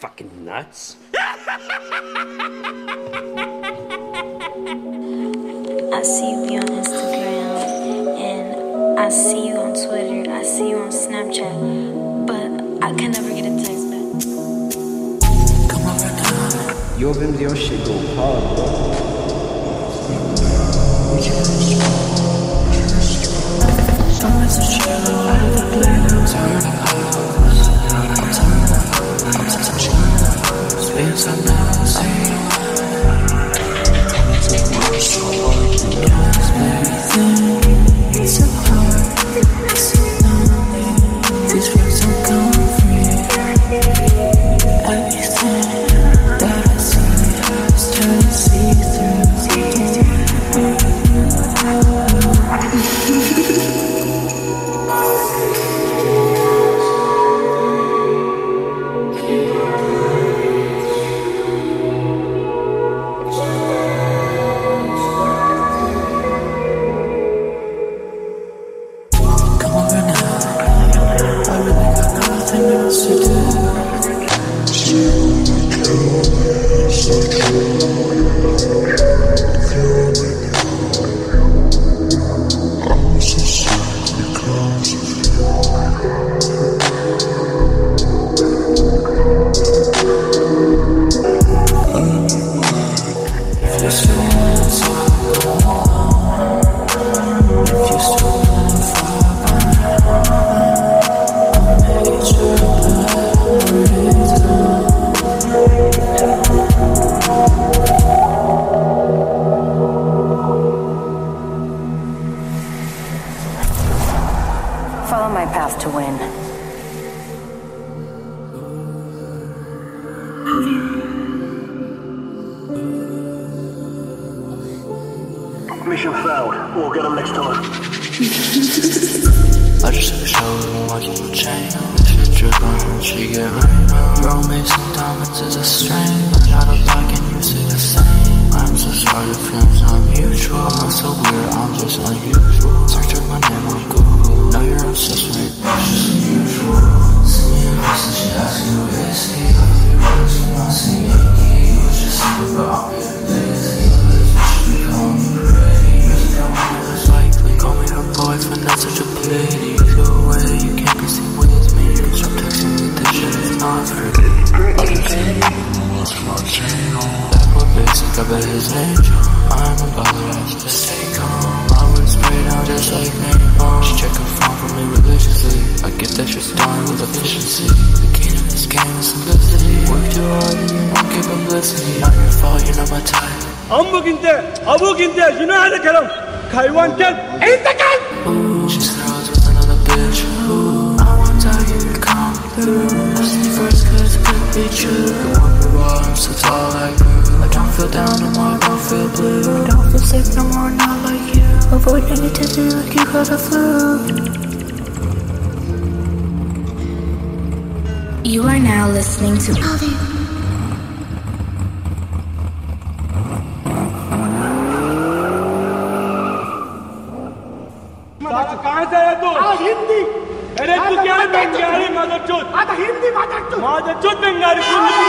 fucking nuts? I see you on Instagram and I see you on Twitter, I see you on Snapchat, but I can never get a text back. Your Vimeo shit go hard, bro. Peace. Follow my path to win. Mission failed. We'll get them next time. I just took a shower and watching the chain. Shit dripping, she get rain. Roll me some diamonds as a strain. basic, I bet his name John. I'm a baller, I just stay calm. I would spray down just like napalm. She check her phone for me religiously. I get that shit done with efficiency. The key to this game is simplicity. Work too hard and you won't get publicity. Not your fault, you're not my type. أمك أنت أبوك أنت شنو هذا الكلام؟ حيوان كلب أنت كلب Ooh, she throws with another bitch. Ooh, I want to tell you to come through. I see first cause it could be true. You wonder why I'm so tall like you. I don't feel down no more, I don't feel blue. I don't feel sick no more, not like you. Avoid negativity like you got the flu. You are now listening to साला कहाँ से है तू हिंदी अरे तू क्या है Bengali mother चोद आता हिंदी मदर चोद मदर चोद बंगाली तू निकली है मेरा